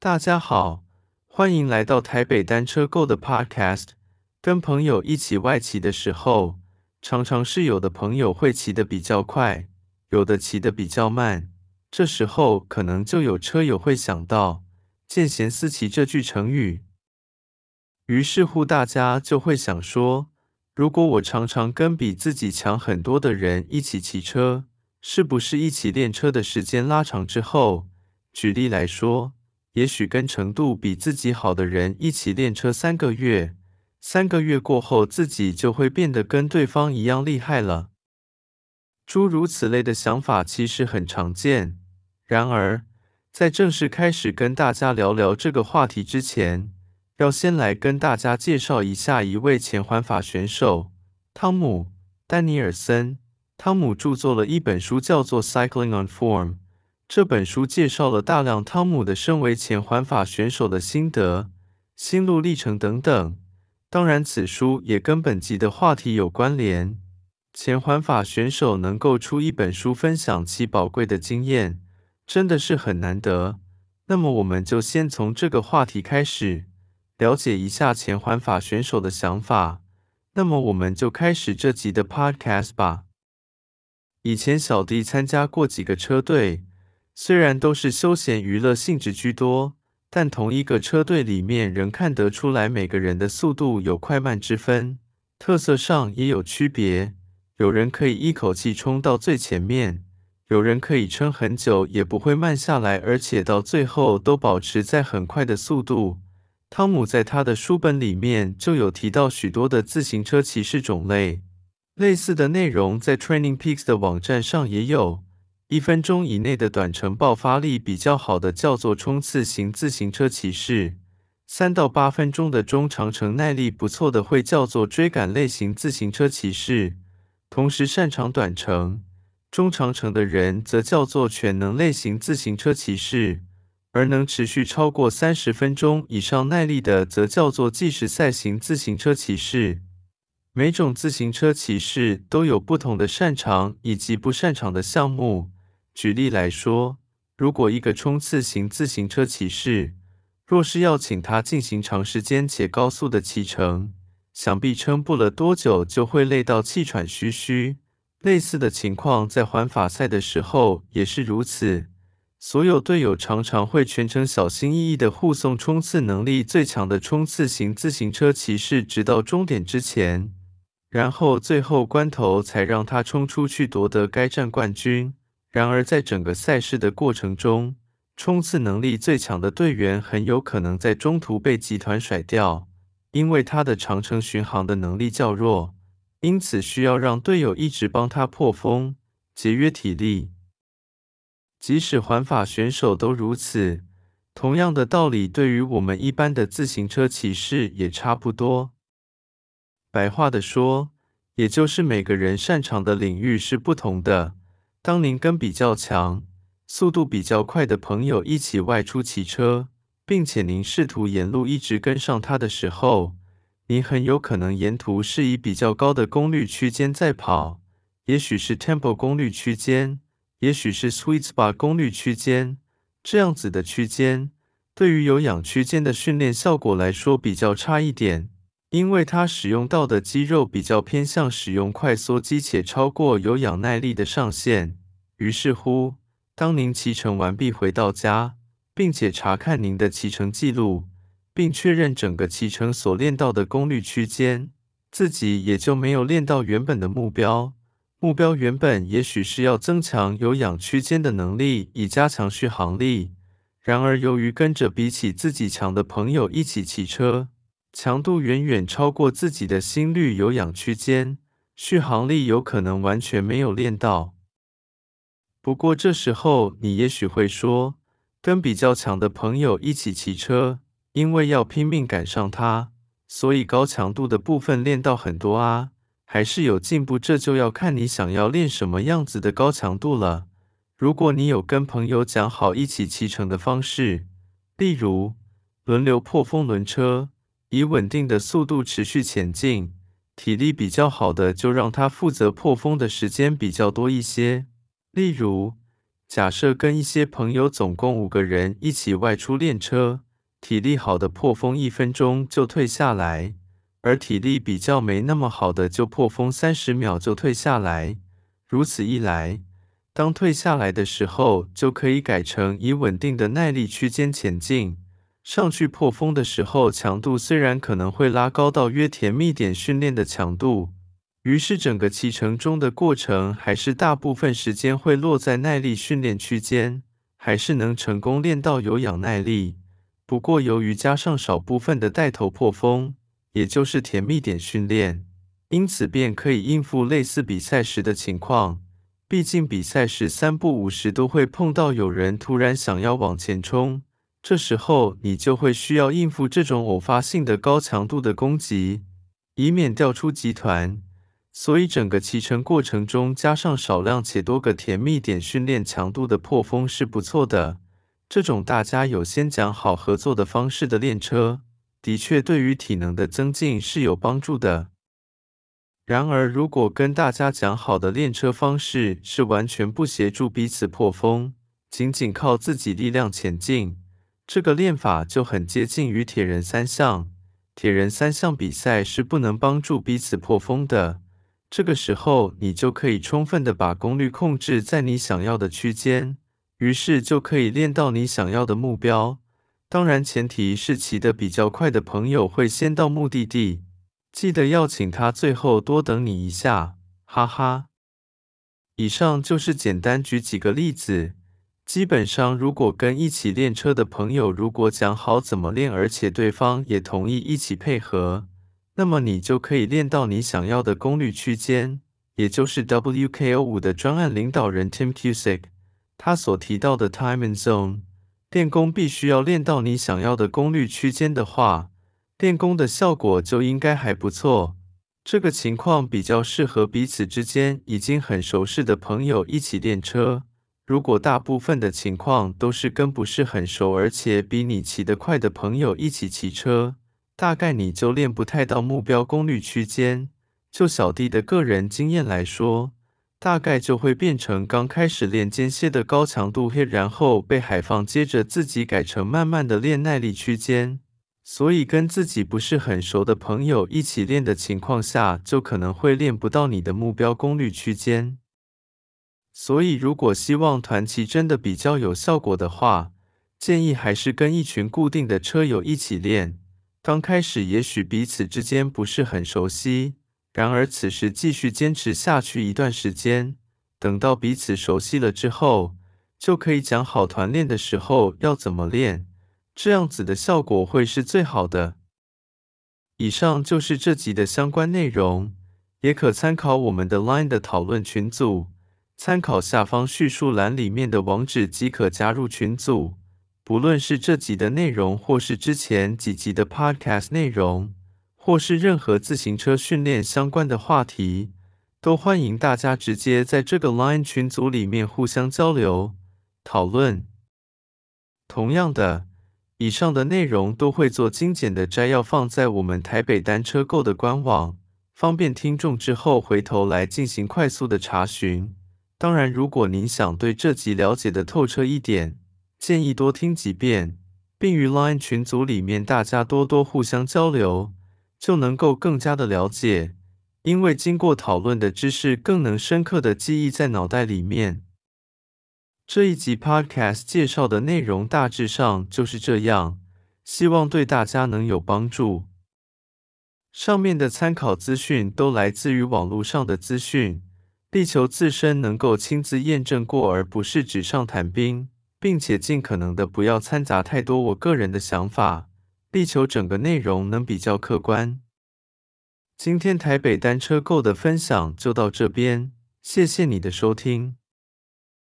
大家好，欢迎来到台北单车购的 Podcast。跟朋友一起外骑的时候，常常是有的朋友会骑得比较快，有的骑得比较慢。这时候可能就有车友会想到“见贤思齐”这句成语。于是乎，大家就会想说：如果我常常跟比自己强很多的人一起骑车，是不是一起练车的时间拉长之后，举例来说，也许跟程度比自己好的人一起练车三个月，三个月过后自己就会变得跟对方一样厉害了？诸如此类的想法其实很常见。然而，在正式开始跟大家聊聊这个话题之前，要先来跟大家介绍一下一位前环法选手汤姆·丹尼尔森。汤姆著作了一本书，叫做《Cycling on Form》。这本书介绍了大量汤姆的身为前环法选手的心得、心路历程等等。当然，此书也跟本集的话题有关联。前环法选手能够出一本书分享其宝贵的经验，真的是很难得。那么，我们就先从这个话题开始，了解一下前环法选手的想法。那么，我们就开始这集的 Podcast 吧。以前小弟参加过几个车队，虽然都是休闲娱乐性质居多，但同一个车队里面仍看得出来每个人的速度有快慢之分，特色上也有区别。有人可以一口气冲到最前面，有人可以撑很久也不会慢下来，而且到最后都保持在很快的速度。汤姆在他的书本里面就有提到许多的自行车骑士种类。类似的内容在 Training Peaks 的网站上也有。一分钟以内的短程爆发力比较好的叫做冲刺型自行车骑士，三到八分钟的中长程耐力不错的会叫做追赶类型自行车骑士，同时擅长短程、中长程的人则叫做全能类型自行车骑士，而能持续超过三十分钟以上耐力的则叫做计时赛型自行车骑士。每种自行车骑士都有不同的擅长以及不擅长的项目。举例来说，如果一个冲刺型自行车骑士，若是要请他进行长时间且高速的骑乘，想必撑不了多久就会累到气喘吁吁。类似的情况在环法赛的时候也是如此。所有队友常常会全程小心翼翼地护送冲刺能力最强的冲刺型自行车骑士，直到终点之前。然后最后关头才让他冲出去夺得该站冠军。然而，在整个赛事的过程中，冲刺能力最强的队员很有可能在中途被集团甩掉，因为他的长程巡航的能力较弱，因此需要让队友一直帮他破风，节约体力。即使环法选手都如此，同样的道理对于我们一般的自行车骑士也差不多。白话的说，也就是每个人擅长的领域是不同的。当您跟比较强、速度比较快的朋友一起外出骑车，并且您试图沿路一直跟上他的时候，您很有可能沿途是以比较高的功率区间在跑，也许是 Tempo 功率区间，也许是 Sweet Spot 功率区间。这样子的区间，对于有氧区间的训练效果来说比较差一点。因为它使用到的肌肉比较偏向使用快缩肌，且超过有氧耐力的上限。于是乎，当您骑乘完毕回到家，并且查看您的骑乘记录，并确认整个骑乘所练到的功率区间，自己也就没有练到原本的目标。目标原本也许是要增强有氧区间的能力，以加强续航力。然而，由于跟着比起自己强的朋友一起骑车，强度远远超过自己的心率有氧区间，续航力有可能完全没有练到。不过这时候你也许会说，跟比较强的朋友一起骑车，因为要拼命赶上他，所以高强度的部分练到很多啊，还是有进步。这就要看你想要练什么样子的高强度了。如果你有跟朋友讲好一起骑乘的方式，例如轮流破风轮车。以稳定的速度持续前进，体力比较好的就让他负责破风的时间比较多一些。例如，假设跟一些朋友总共五个人一起外出练车，体力好的破风一分钟就退下来，而体力比较没那么好的就破风三十秒就退下来。如此一来，当退下来的时候，就可以改成以稳定的耐力区间前进。上去破风的时候，强度虽然可能会拉高到约甜蜜点训练的强度，于是整个骑乘中的过程还是大部分时间会落在耐力训练区间，还是能成功练到有氧耐力。不过由于加上少部分的带头破风，也就是甜蜜点训练，因此便可以应付类似比赛时的情况。毕竟比赛时三不五时都会碰到有人突然想要往前冲。这时候，你就会需要应付这种偶发性的高强度的攻击，以免掉出集团。所以，整个骑乘过程中加上少量且多个甜蜜点训练强度的破风是不错的。这种大家有先讲好合作的方式的练车，的确对于体能的增进是有帮助的。然而，如果跟大家讲好的练车方式是完全不协助彼此破风，仅仅靠自己力量前进。这个练法就很接近于铁人三项。铁人三项比赛是不能帮助彼此破风的。这个时候，你就可以充分的把功率控制在你想要的区间，于是就可以练到你想要的目标。当然，前提是骑得比较快的朋友会先到目的地。记得要请他最后多等你一下，哈哈。以上就是简单举几个例子。基本上，如果跟一起练车的朋友如果讲好怎么练，而且对方也同意一起配合，那么你就可以练到你想要的功率区间，也就是 WKO 五的专案领导人 Tim Cusick 他所提到的 Time and Zone。练功必须要练到你想要的功率区间的话，练功的效果就应该还不错。这个情况比较适合彼此之间已经很熟识的朋友一起练车。如果大部分的情况都是跟不是很熟，而且比你骑得快的朋友一起骑车，大概你就练不太到目标功率区间。就小弟的个人经验来说，大概就会变成刚开始练间歇的高强度黑然后被海放，接着自己改成慢慢的练耐力区间。所以跟自己不是很熟的朋友一起练的情况下，就可能会练不到你的目标功率区间。所以，如果希望团骑真的比较有效果的话，建议还是跟一群固定的车友一起练。刚开始也许彼此之间不是很熟悉，然而此时继续坚持下去一段时间，等到彼此熟悉了之后，就可以讲好团练的时候要怎么练，这样子的效果会是最好的。以上就是这集的相关内容，也可参考我们的 Line 的讨论群组。参考下方叙述栏里面的网址即可加入群组。不论是这集的内容，或是之前几集的 Podcast 内容，或是任何自行车训练相关的话题，都欢迎大家直接在这个 Line 群组里面互相交流讨论。同样的，以上的内容都会做精简的摘要，放在我们台北单车购的官网，方便听众之后回头来进行快速的查询。当然，如果您想对这集了解的透彻一点，建议多听几遍，并与 Line 群组里面大家多多互相交流，就能够更加的了解。因为经过讨论的知识更能深刻的记忆在脑袋里面。这一集 Podcast 介绍的内容大致上就是这样，希望对大家能有帮助。上面的参考资讯都来自于网络上的资讯。力求自身能够亲自验证过，而不是纸上谈兵，并且尽可能的不要掺杂太多我个人的想法，力求整个内容能比较客观。今天台北单车购的分享就到这边，谢谢你的收听。